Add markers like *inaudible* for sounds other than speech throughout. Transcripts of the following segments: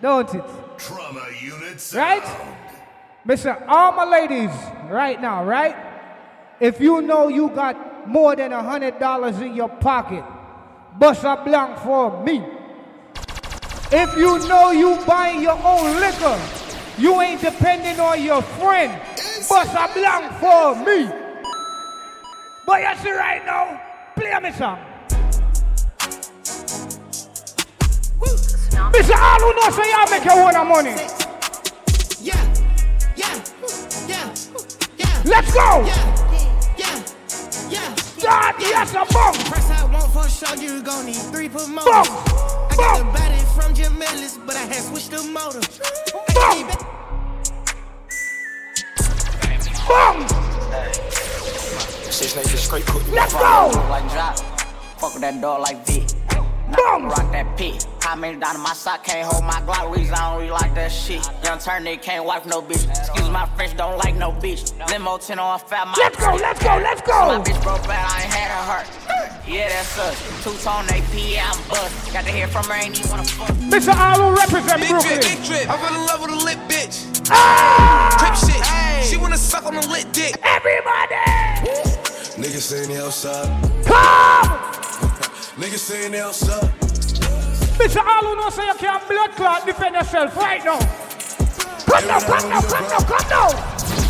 Don't it? Trauma units. Right? Mr. All my ladies, right now, right? If you know you got more than a hundred dollars in your pocket, bust a blank for me. If you know you buying your own liquor, you ain't depending on your friend, bust a blank for me. But you see right now, play me song. Mr. All who know say y'all make your own money. Yeah, yeah, yeah, yeah. Let's go. Yeah, yeah, yeah. God, yes, a bum. Press I want for sure, you gon' need three promoters. Bum. I got the Bum. body from Jim Ellis, but I had switched the motor. Bum. Bum. Shit like this straight cook. Let's go. Like drop. Fuck with that dog like V. Boom. Rock that pit. How many down in my sock can't hold my Glock? Reason I don't really like that shit. Young turn they can't wife no bitch. Excuse my French, don't like no bitch. Limo 10 on fat. My Let's go, let's go, let's My go. bitch broke bad, I ain't had her hurt. Yeah, that's us. Two tone AP, yeah, I'm bust. Got to hear from her, ain't even wanna fuck. Mr. All represent Big drip, Brooklyn. big drip. I fell in love with a lit bitch. Ah! Crip shit. She wanna suck on a lit dick. Everybody, Niggas saying they outside. come. *laughs* Niggas saying they outside. Mr. All who know say you can't blood clot, defend yourself right now. Come now, come now, come now, come now.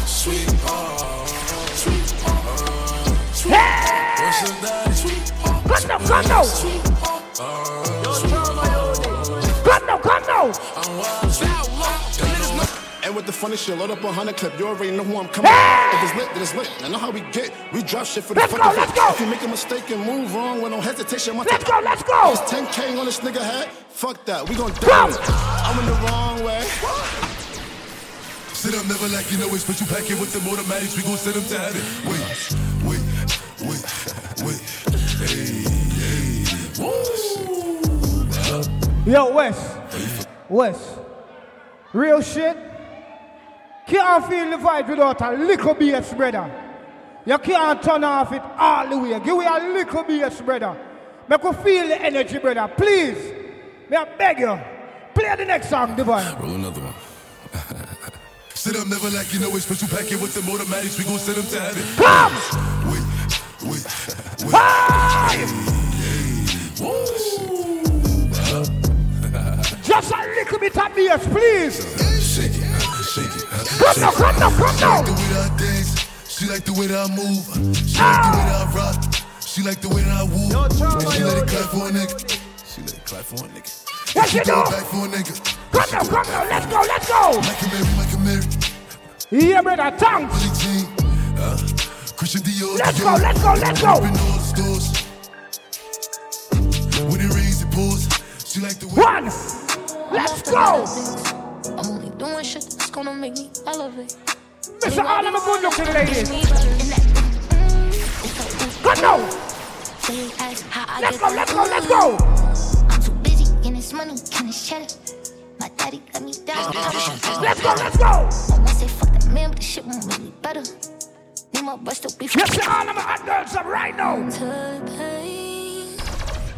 Sweet uh, sweet Hey! What's your daddy? Sweet uh, Come now, come now. Come now, come now. And with the funny shit, load up a hundred clip. You already know who I'm coming. Hey! If it's lit, then it's lit. I know how we get. We drop shit for the Let's fucking go, let's flip. go. If you make a mistake and move wrong with no hesitation, my Let's go, let's go. It's 10k on this nigga head. Fuck that. We gon' do Come. it. I'm in the wrong way. Sit up, never like you know it. Special packet with the automatics. We gon' send them to heaven. Wait, wait, wait, wait. Hey, hey. Woo. Yo, Wes. Wes. Real shit. Can't feel the vibe without a little bass, brother. You can't turn off it all the way. Give me a little bass, brother. Make you feel the energy, brother. Please. May I beg you. Play the next song, Divine. Roll another one. *laughs* Sit up, never like you know it. Special packet with the automatics. We gon' send them to heaven. Come! Wait, wait, wait. Five! Woo. Just a little bit of bass, please. Shake it, shake it. Come now, come now, come She like the now. way that I dance. She like the way that I move. She like the way that I rock. She like the way that I woo. And she let it clap for a nigga. She let it clap for a nigga. What you throw it do? back for a nigga. Come now, come now. Let's go, let's go. Mike and Mary, Mike and Mary. Yeah, brother. Thanks. Billie Jean. Uh, Christian Dior. Let's go, let's go, let's go. Open all the stores. When it rains, it pours. She like the way. One. Let's go. I'm only doing shit that's gonna make me elevate. Mr. All of the good looking ladies. Come now. They ask Let's go, let's go, let's go. I'm too busy getting this money, getting this cheddar. My daddy got me down. Let's go, let's go. I wanna say fuck that man, but the shit won't make me better. Need my breast to be Let's get all of my hot girls up right now. to the pain.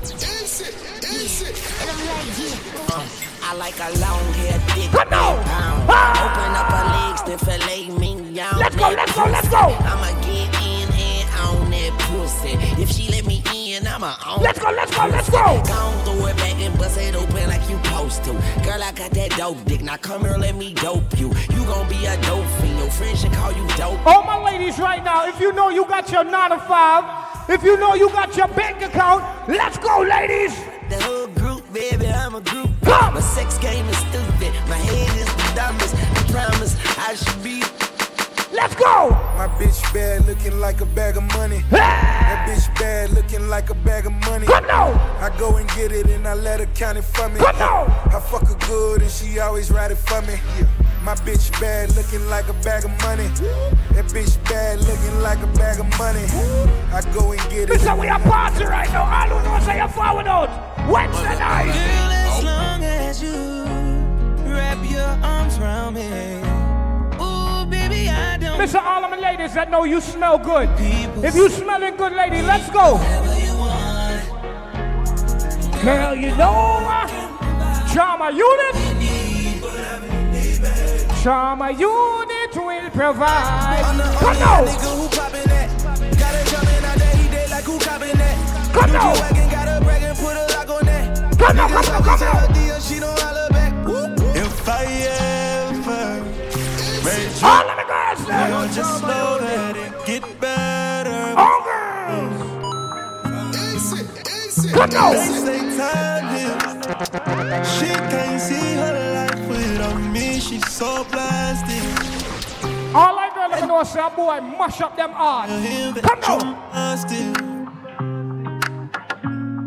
Insert, insert. And I'm like, yeah. I like a long hair, dick. Come. Pound. Ah. Open up her legs, then fillet me down. Let's go, let's go, let's go. I'ma get in and on that pussy. If she let me in, I'ma own Let's go, let's go, let's go. Don't throw it back and bust it open like you supposed to. Girl, I got that dope dick. Now come here, let me dope you. You gon' be a dope fiend. Your friends should call you dope. All my ladies right now, if you know you got your 9 to 5, if you know you got your bank account, let's go, ladies. The group, baby, I'm a group. Come. My sex game is stupid. My head is the dumbest. I promise I should be. Let's go. My bitch bad looking like a bag of money. That bitch bad looking like a bag of money. Come now. I go and get it and I let her count it for me. Come now. I fuck her good and she always ride it for me. My bitch bad looking like a bag of money. That bitch bad looking like a bag of money. I go and get it. Listen, we are party right now. All who know say you're forward out. Wednesday night. Girl, as long as you wrap your arms around me. Ooh, baby, I don't Listen, all of my ladies that know you smell good. If you smelling good, lady, let's go. whatever you want. Girl, you know, uh, drama unit. Trauma unit will provide. Come only now. nigga who poppin' that. Got a jumpin' out there, he dead like who coppin' that. Come now. G-Wagon, got a brag and put a lock on. Come now, come Niggas come always tell now. her deal, she don't holler back. If I ever raise All of the girls you, just know that it get better. All girls. Come They now. say time heals. She can't see her life without me. She's so blasted. All I girls let me know say boy mash up them hard. Come now.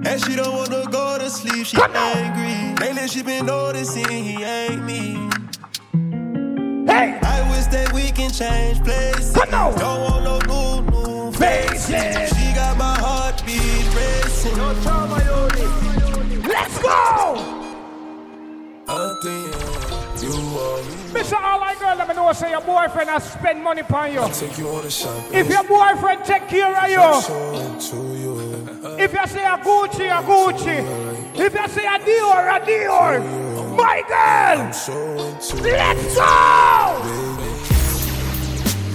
And she don't wanna go to sleep. She angry. Lately she been noticing he ain't me. Hey. I wish that we can change places. On. Don't want no new, new faces. Faces. She got my heartbeat racing. Let's go. I think you are. Mr. All I girl let me know say your boyfriend has spent money upon you. Take you on a shopping. If your boyfriend take care of you. So into you. If you say a Gucci, a Gucci. If you say a Dior, a Dior. My girl. Let's go.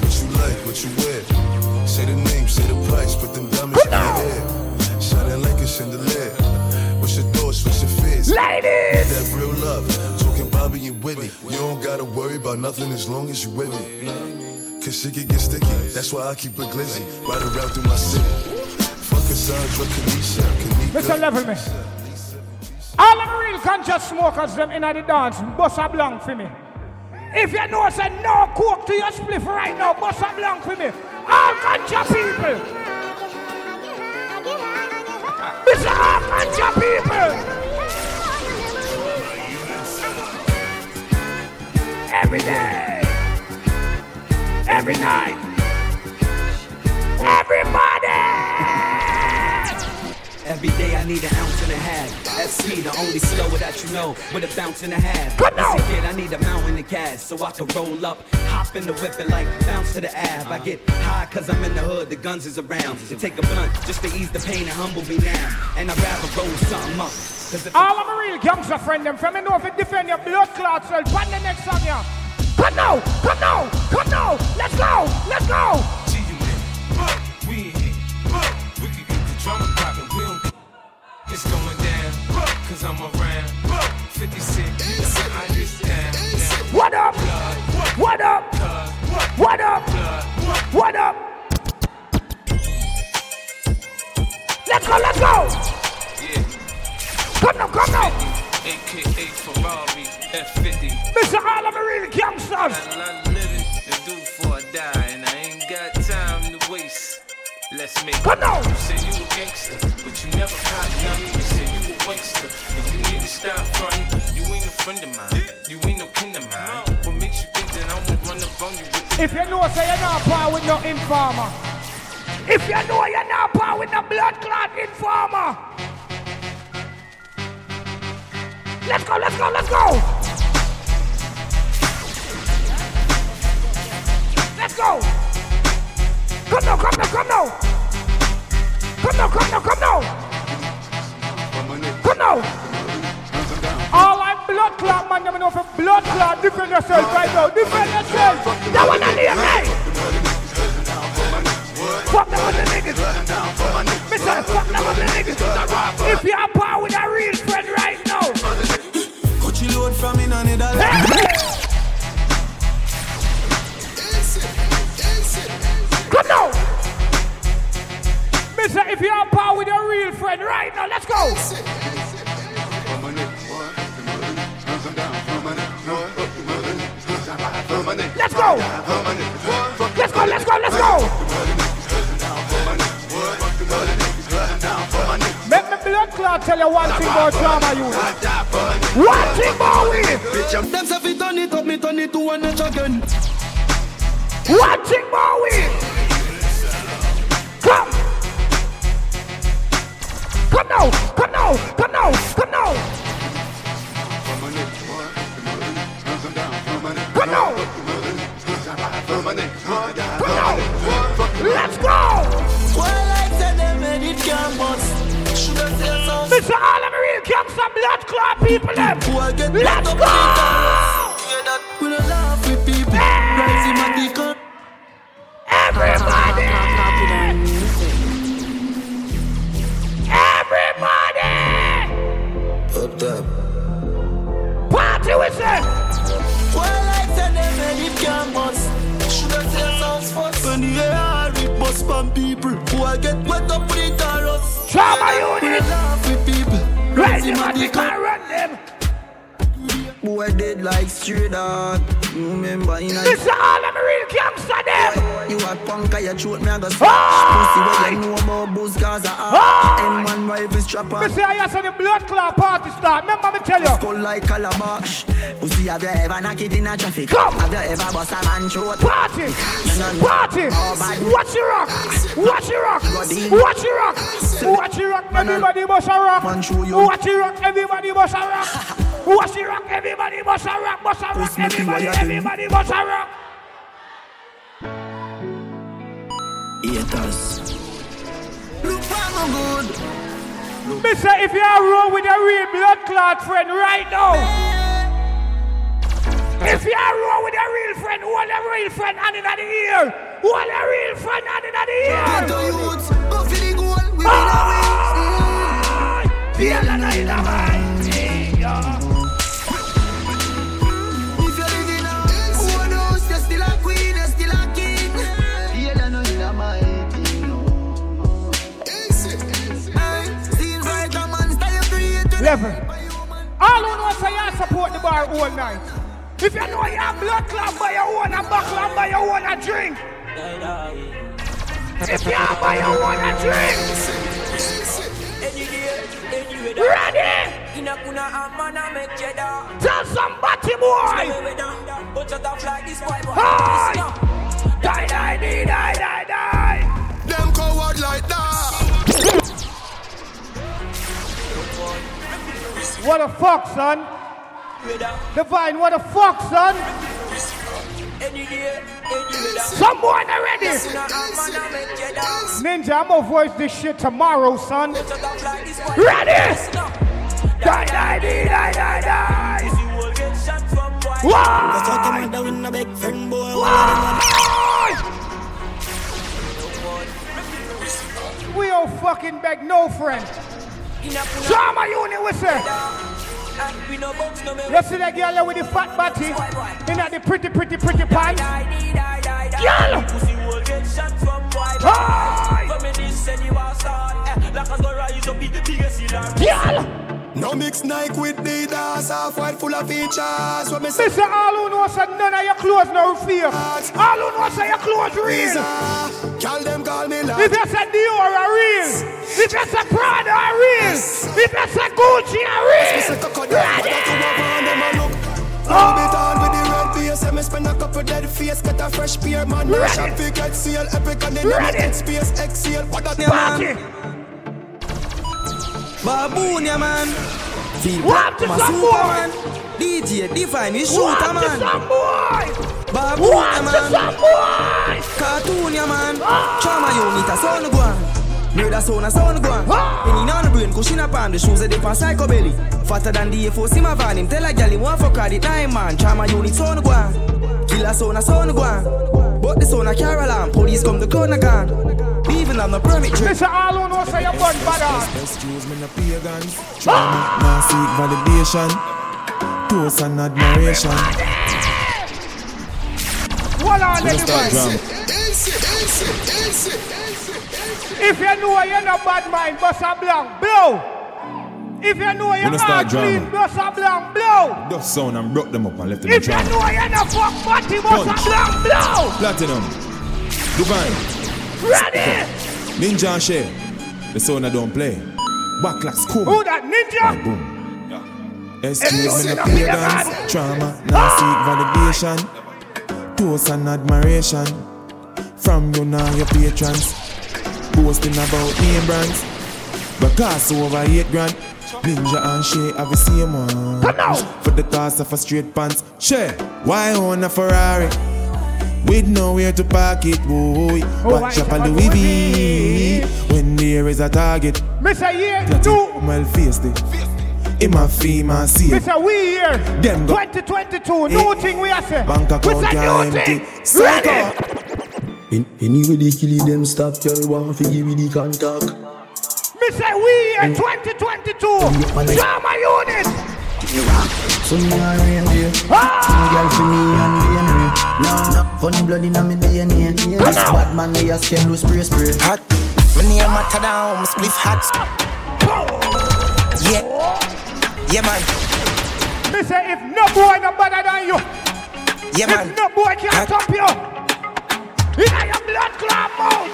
What you like, what you wear. Say the name, say the price, put them diamonds in Come your hair. Shining like a chandelier. What's your thoughts, what's your fears? Ladies. That real love, talking Bobby and Whitney. You don't gotta worry about nothing as long as you with me. Cause shit can get sticky, that's why I keep it glizzy. Ride around through my city. Mr. Level me. All of the real conscious smokers them in the dance, bust a blank for me. If you know say no coke to your spliff right now, bust a blank for me. All conscious people. Mr. All conscious people. Every day. Every night. Everybody. Every day I need an ounce and a half. SP, the only slower that you know, with a bounce and a half. As a kid, I need a mountain of cash so I can roll up, hop in the whip and like bounce to the ab. I get high cause I'm in the hood, the guns is around. To take a blunt just to ease the pain and humble me now. And I'd rather roll something up. All of my real gangster friend them from me know if you defend your blood clot self on the next song yeah. Come now, come now, come now, let's go, let's go. It's going down. Cause I'm around. 50 Cent. I just down. down. What up? What up? What up? What up? Let's go, let's go. Yeah. Come now, come now. AKA Ferrari F50. Mr. All of my real gangsters. A lot of living to do before I die, Let's make Come on. You say you a gangster, but you never caught nothing. You say you a waster, and you need to stop fronting. You ain't a friend of mine, you ain't no kin of mine. What makes you think that I won't run up on you with If you know say you're not par with no informer. If you know you're not par with no blood clot informer. Let's go, let's go, let's go. Let's go. Come now, come now, come now. Come now, come now, come now. Come now. All I'm blood clot, man. You know for blood clot. Defend yourself right now. Defend yourself. That one I need, hey. Fuck that with the niggas. Mr. Fuck that with the niggas. If you're power with a real friend right now. Coachy load from in on Netherlands. Mister, if you're power with a real friend right now, let's go. Let's go. Let's go, let's go, let's go. Make me blood clot tell you one thing about drama unit. One thing about we. Them say fi turn it up, me turn it to one again. One thing about we. Come now, come now, come now, come now. Come now. Let's go. Well, I tell them it can't bust. Mr. All real gangsta blood clot people them. Let's go. What? Party with them! Well, I tell them they campus. Should I say sounds first? When the air it bust from people who I get wet up with the taros. Trauma unit! With people. Right, you want to run them. Boy dead like straight on. Remember, you know. This is all I'm real camp them. You a punk, I throat me a go Aye. Pussy where you know about booze cause I have M1 rifle strap Me say I saw the blood clot party start. Remember me tell you. Skull like calabash Pussy have you ever knock it in a traffic Come. Have you ever bust a man throat Party, party. Watch it rock, watch it rock, watch it rock, watch it rock. Everybody must a rock. Man, show you. Watch it rock. Everybody must a rock. *laughs* Watch it rock. Everybody must a rock. Must a rock. Puss me thing Everybody, what you do. everybody must a rock. Haters Look for my good Me say if you are roll with a real blood clot friend right now. If you are roll with a real friend, who are the real friend and in the ear? Who are the real friend and in the Get ear? the youths Go for the goal We win a Ah! Feel the night Level. All who know say you support the bar all night. If you know you have blood clot by your own a buckle and by your own a drink. If you have by your own a drink. Ready? Tell somebody boy. Hi. Die, die, die, die, die, die. Them coward like that. What the fuck, son? Divine, what the fuck, son? Someone already. Ninja, I'm gonna voice this shit tomorrow, son. Ready? Die, die, die, die, die, die. Why? We don't fucking beg no friend. Drama unit, we say. You see that girl with the fat body? In that the pretty, pretty, pretty pants? Girl! Girl! No mix Nike with Adidas, half white full of features. What me say? Listen, all who know say none of your clothes no fake. All who know say your clothes real. Call them, call me If you say Dior are real. Say Prada are real. Say Gucci Say real. what you have on them a look. Oh. Louis Vuitton with the red face, and me spend a couple dead face, get a fresh pair, man. Ready. Rush up, get seal, epic, and Ready. make it space, exhale. What that Party. Baboon, yeah, man. Feel What black, to a some superman. DJ Divine, we shooter, man. Baboon, to man. Cartoon, yeah, man. Ah. Trauma unit, a sound go on. Murder sound, a sound go on. Penny on the brain, cushion up on the shoes, a dip on psycho belly. Fatter than the A4, see my van, him tell a gal, he want fuck her, the time, man. Trauma unit, sound go on. Killer sound, a sound go on. But the sound, a carol on. Police come, the corner gone. Even have no permit, trick. Listen, all who know say you burn bad ass. Excuse me, no pagans. Trauma, now seek validation. Toast and admiration. Hold on, Gonna start everybody. drum. If you know you're not bad mind, bust a blank, blow. If you know you're not clean, bust a blank, blow. Dust sound and broke them up and left them If you know you're not fuck body, bust a blank, blow. Platinum. Divine. Ready? Ninja and Shay. The sound I don't play. Back like school. Who that ninja? Boom. Excuse me, no me, no pagans. Trauma, now seek ah. validation. Toast and admiration. From you now, your patrons. Boasting about name brands. But cost over eight grand. Ninja and Shay have the same one. For the cost of a straight pants. Shay, why own a Ferrari? With nowhere to park it, boy. Oh, Watch why up on shall the I do When there is a target. Mr. Year, Platinum, two. well faced it. In my fee, my see. Mr. We here. Them go- 2022, new eh. thing we are saying. Bank account say can't empty. Ready? In, anyway, they kill them stop, y'all want to give me the contact. Me say we here, 2022. Drama unit. So me a reindeer No girl for me and DNA No, no Funny blood inna me DNA This bad man me a scale with spray spray Hot. My name matter down, my spliff hot. Yeah. Yeah, man. Me say if no boy no better than you. Yeah, man. if no boy can top you. In your blood clot mouth.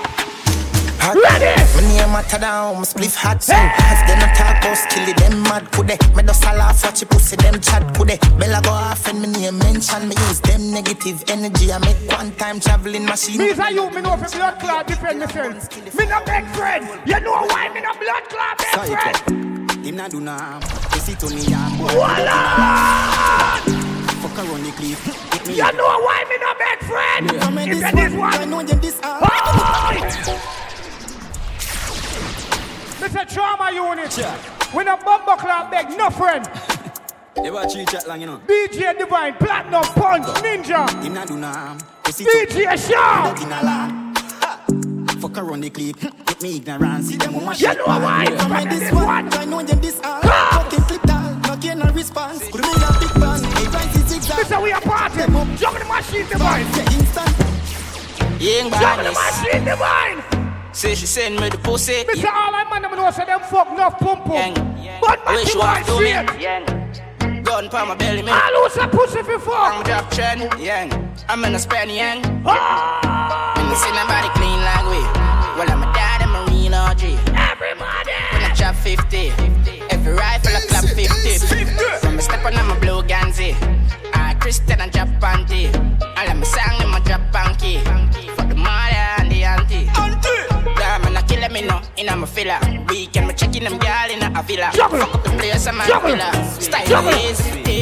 Hot. Ready? My name matter down, my spliff hot. So, if them a talk about skill, them mad could they? Me just a laugh watch you pussy, them chat could they? Bella go off and me name mention me use them negative energy. I make one time traveling machine. Me say you, me know for blood clot defend myself. Me no beg friend. You know why me no blood clot beg friend? Him not do nah If it only yam boy Voila! Fuck around the cliff You know why me no beg friend? Come in If this you this one, I know you this all. Oi! Me say trauma unit. We no bumbo clot beg no friend. They watch you chat long, you know. DJ Divine, Platinum Punch, Ninja, Him not do nah If it DJ Shaw. in a land Ha! Fuck around the clip Hit me ignorance See them woman You know why? Come in this one I know you this all Fucking flip down No gain no response Could me a big bang Hey, rise is zigzag This we are party. Jump the machine divine. Yeah, instant Young Jump the badness. machine divine. Say she send me the pussy. Me say all I man them know say them fuck enough pum pum. Yang. But my Wish thing you to me. Gun pa my belly, man. All who say pussy fi fuck. I'm drop trend. Yang. I'm in a span, yang. Ah! And see nobody clean like we. Well, I'm a dad and Marine OG. Everybody. Drop 50. Every rifle I clap 50. From a step on a blue Ganzi. Ah, I Christian and drop panty. I let me sing in my drop panky. In a filler. Weekend, me checking them girl in a villa. Juggle. Fuck up the place, I'm a Juggle. villa. Style Juggle. is.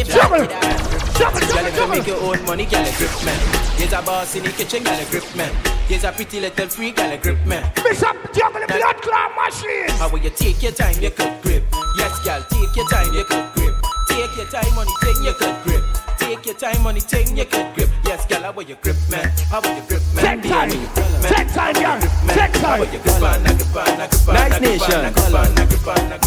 Juggle. like Jump it, Girl, if you make your own money, girl, grip me. Here's a boss in the kitchen, girl, grip me. Here's a pretty little freak, girl, grip me. Miss up, jump the blood clot machine. How will you take your time, you could grip. Yes, girl, take your time, you could grip. Take your time, money, take you could grip. Take your time, money, take you could grip. Yes, girl, how will you grip, man? How will you grip, man? Take time. Take time, girl. Take time. will you grip, man? Nah, grip, man, grip, man, Nice man, nation. man, man, man.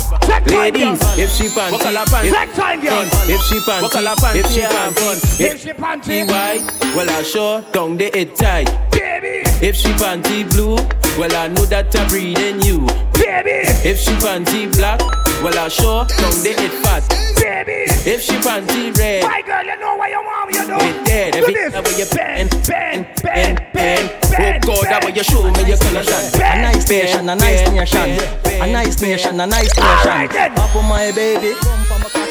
Ladies, if she panty, What color panty? Take time, girl. if she panty, if she panty, If she panty, white, well I sure down the head tight. baby, If she panty blue, well I know that I breed in you. baby, If she panty black, well I sure down the it fat. baby. If she panty red, My girl, you know what you want to do. it dead. Do Every this. time when you bend, bend, bend, bend, bend, bend, bend, Oh bend. God, that way you show me your color shine. A nice nation, a nice nation. A nice nation, a nice Alright nation. then. Up on my baby.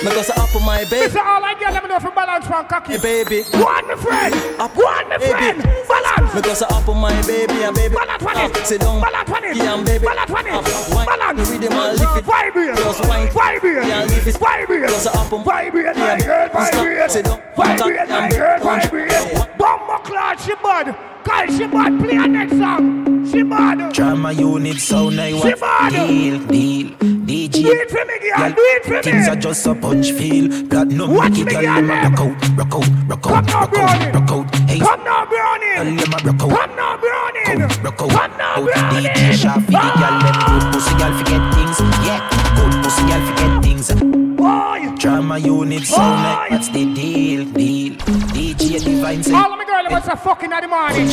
Because I up on my This baby. is all I get. Let me know if you balance one cocky. Baby. Go on, my friend. Up, Go on, my friend. Balance. Because I up on my baby and baby. Balance it. Up, ah, sit down. Balance it. Yeah, baby. Balance on it. Ah, balance. The rhythm and lift it. Vibrate. Just wine. Vibrate. Yeah, leave it. Vibrate. Because I up on Vibrate, Yeah, girl. Vibrate. Sit down. Vibrate, And girl. punch. Vibrate. Bomber cloud, she bad. Kyle, she bad. Play her next song. She bad. Drama unit sound I She bad. Deal, deal, DJ. Do it for me, girl. Do it for Things are me. just a punch feel. Platinum Watch me, girl girl, them a man. rock out, rock out, rock Come out, rock out, rock out. Hey, Come now, girl Brownie. them a rock out. Come now, Brownie. Rock out, Come now, out. Brownie. DJ Shafi, the girl them ah. good pussy, girl forget things. Yeah, good pussy, girl forget Boy. Drama unit sound like what's the deal, deal. DJ Divine say All of my girls was a fucking at the morning.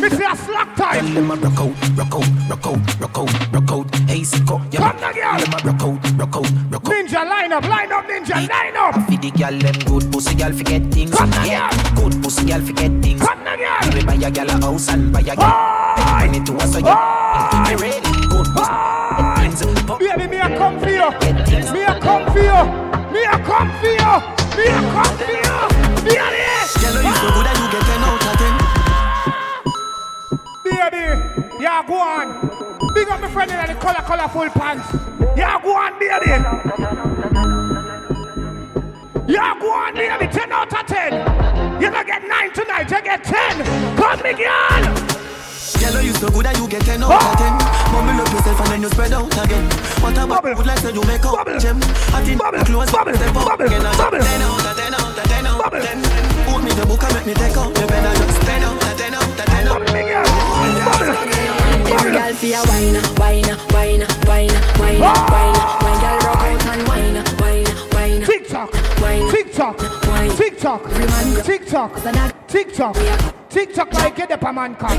Me say a slack Girl time. them a rock out, rock out, rock out, rock out, rock out. Hey, sick yeah. Come now, girl. Them a rock out, rock out, rock out. Ninja, line up, line up, ninja, line up. Feed the girl them good pussy girl forget things. Come now, Yeah, girl. good pussy girl forget things. Come now, girl. We buy a girl a house and buy a girl. Bring it to us so you. I ready. Good pussy Baby, me a come for you. Me a come for you. Me a come for you. Me a come for you. Me a this. Girl, you so good that you get 10 out of 10. Baby, yeah, go on. Big up my friend in the color, colorful pants. Yeah, go on, baby. Yeah, go on, baby. 10 out of 10. You don't get 9 tonight, you get 10. Come, me girl. Girl, you so good that you get 10 out of ah! 10. Mumble up yourself and then you spread out again. What about Bubble. good like say you make out Bubble. gem? I think Bubble. close Bubble. step out Bubble. again. Bubble. 10 out of 10 out of 10 out of 10. Put me the book and make me take out. You better just 10 out of 10 out of 10 out. Bubble, me. Bubble. Every girl fi a wine, wine, wine, wine, wine, ah! wine, wine. Girl rock out and wine, wine, wine. Tick TikTok, TikTok, TikTok, TikTok, TikTok, TikTok like get up a man cock.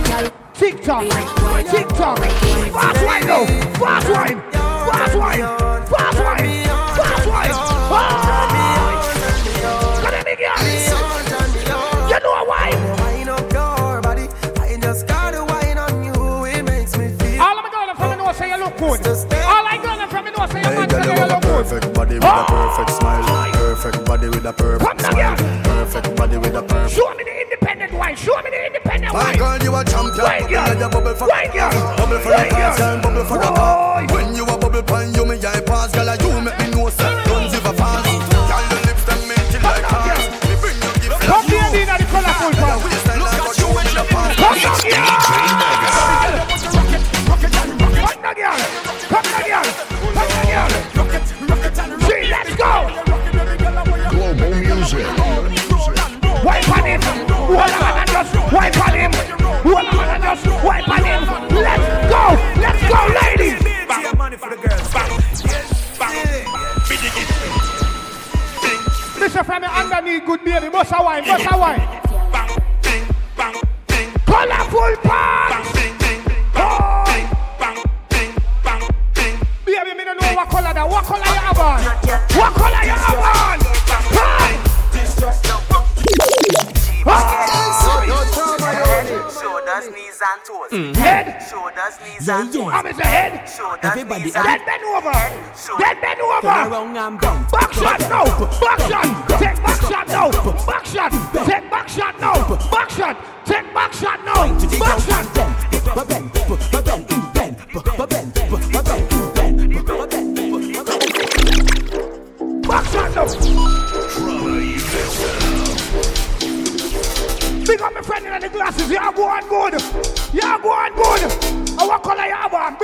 TikTok, TikTok, fast wine though, fast wine, fast wine, fast wine, fast wine. Oh. Come here. You know why? good. All I got from it was say a man say you look good. Perfect body with oh. a perfect smile. Perfect body with a perfect smile. Body with a. Show me the independent wine. Show me the independent one. My girl, you a champion. Wine girl. Bubble for girl. Bubble for the and bubble for the wine, bust a wine. Bang, ding, bang, ding. Colorful pants. Bang, ding, bang, ding, bang, ding, bang, ding. Baby, me don't know what color that. What color you have on? What color you have on? Shoulders, knees, and toes. Mm. Head. Shoulders, knees, and toes. I'm head. Everybody, dead bend over. So dead bend over. Turn around and bounce. Back shot, no. Back shot. Take back shot, no. Back shot. Take back shot, no. Back shot. Take back shot, no. Back shot. Bend, bend, bend, bend, bend, bend, bend, bend. Big up my friend in the glasses, y'all go on good. Y'all go on good.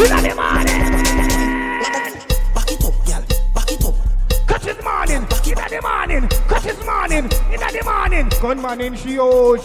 In the morning. Back it up, girl. Back it up. Cause it's morning. In the morning. Cause it's morning. In the morning. Gunman in she house.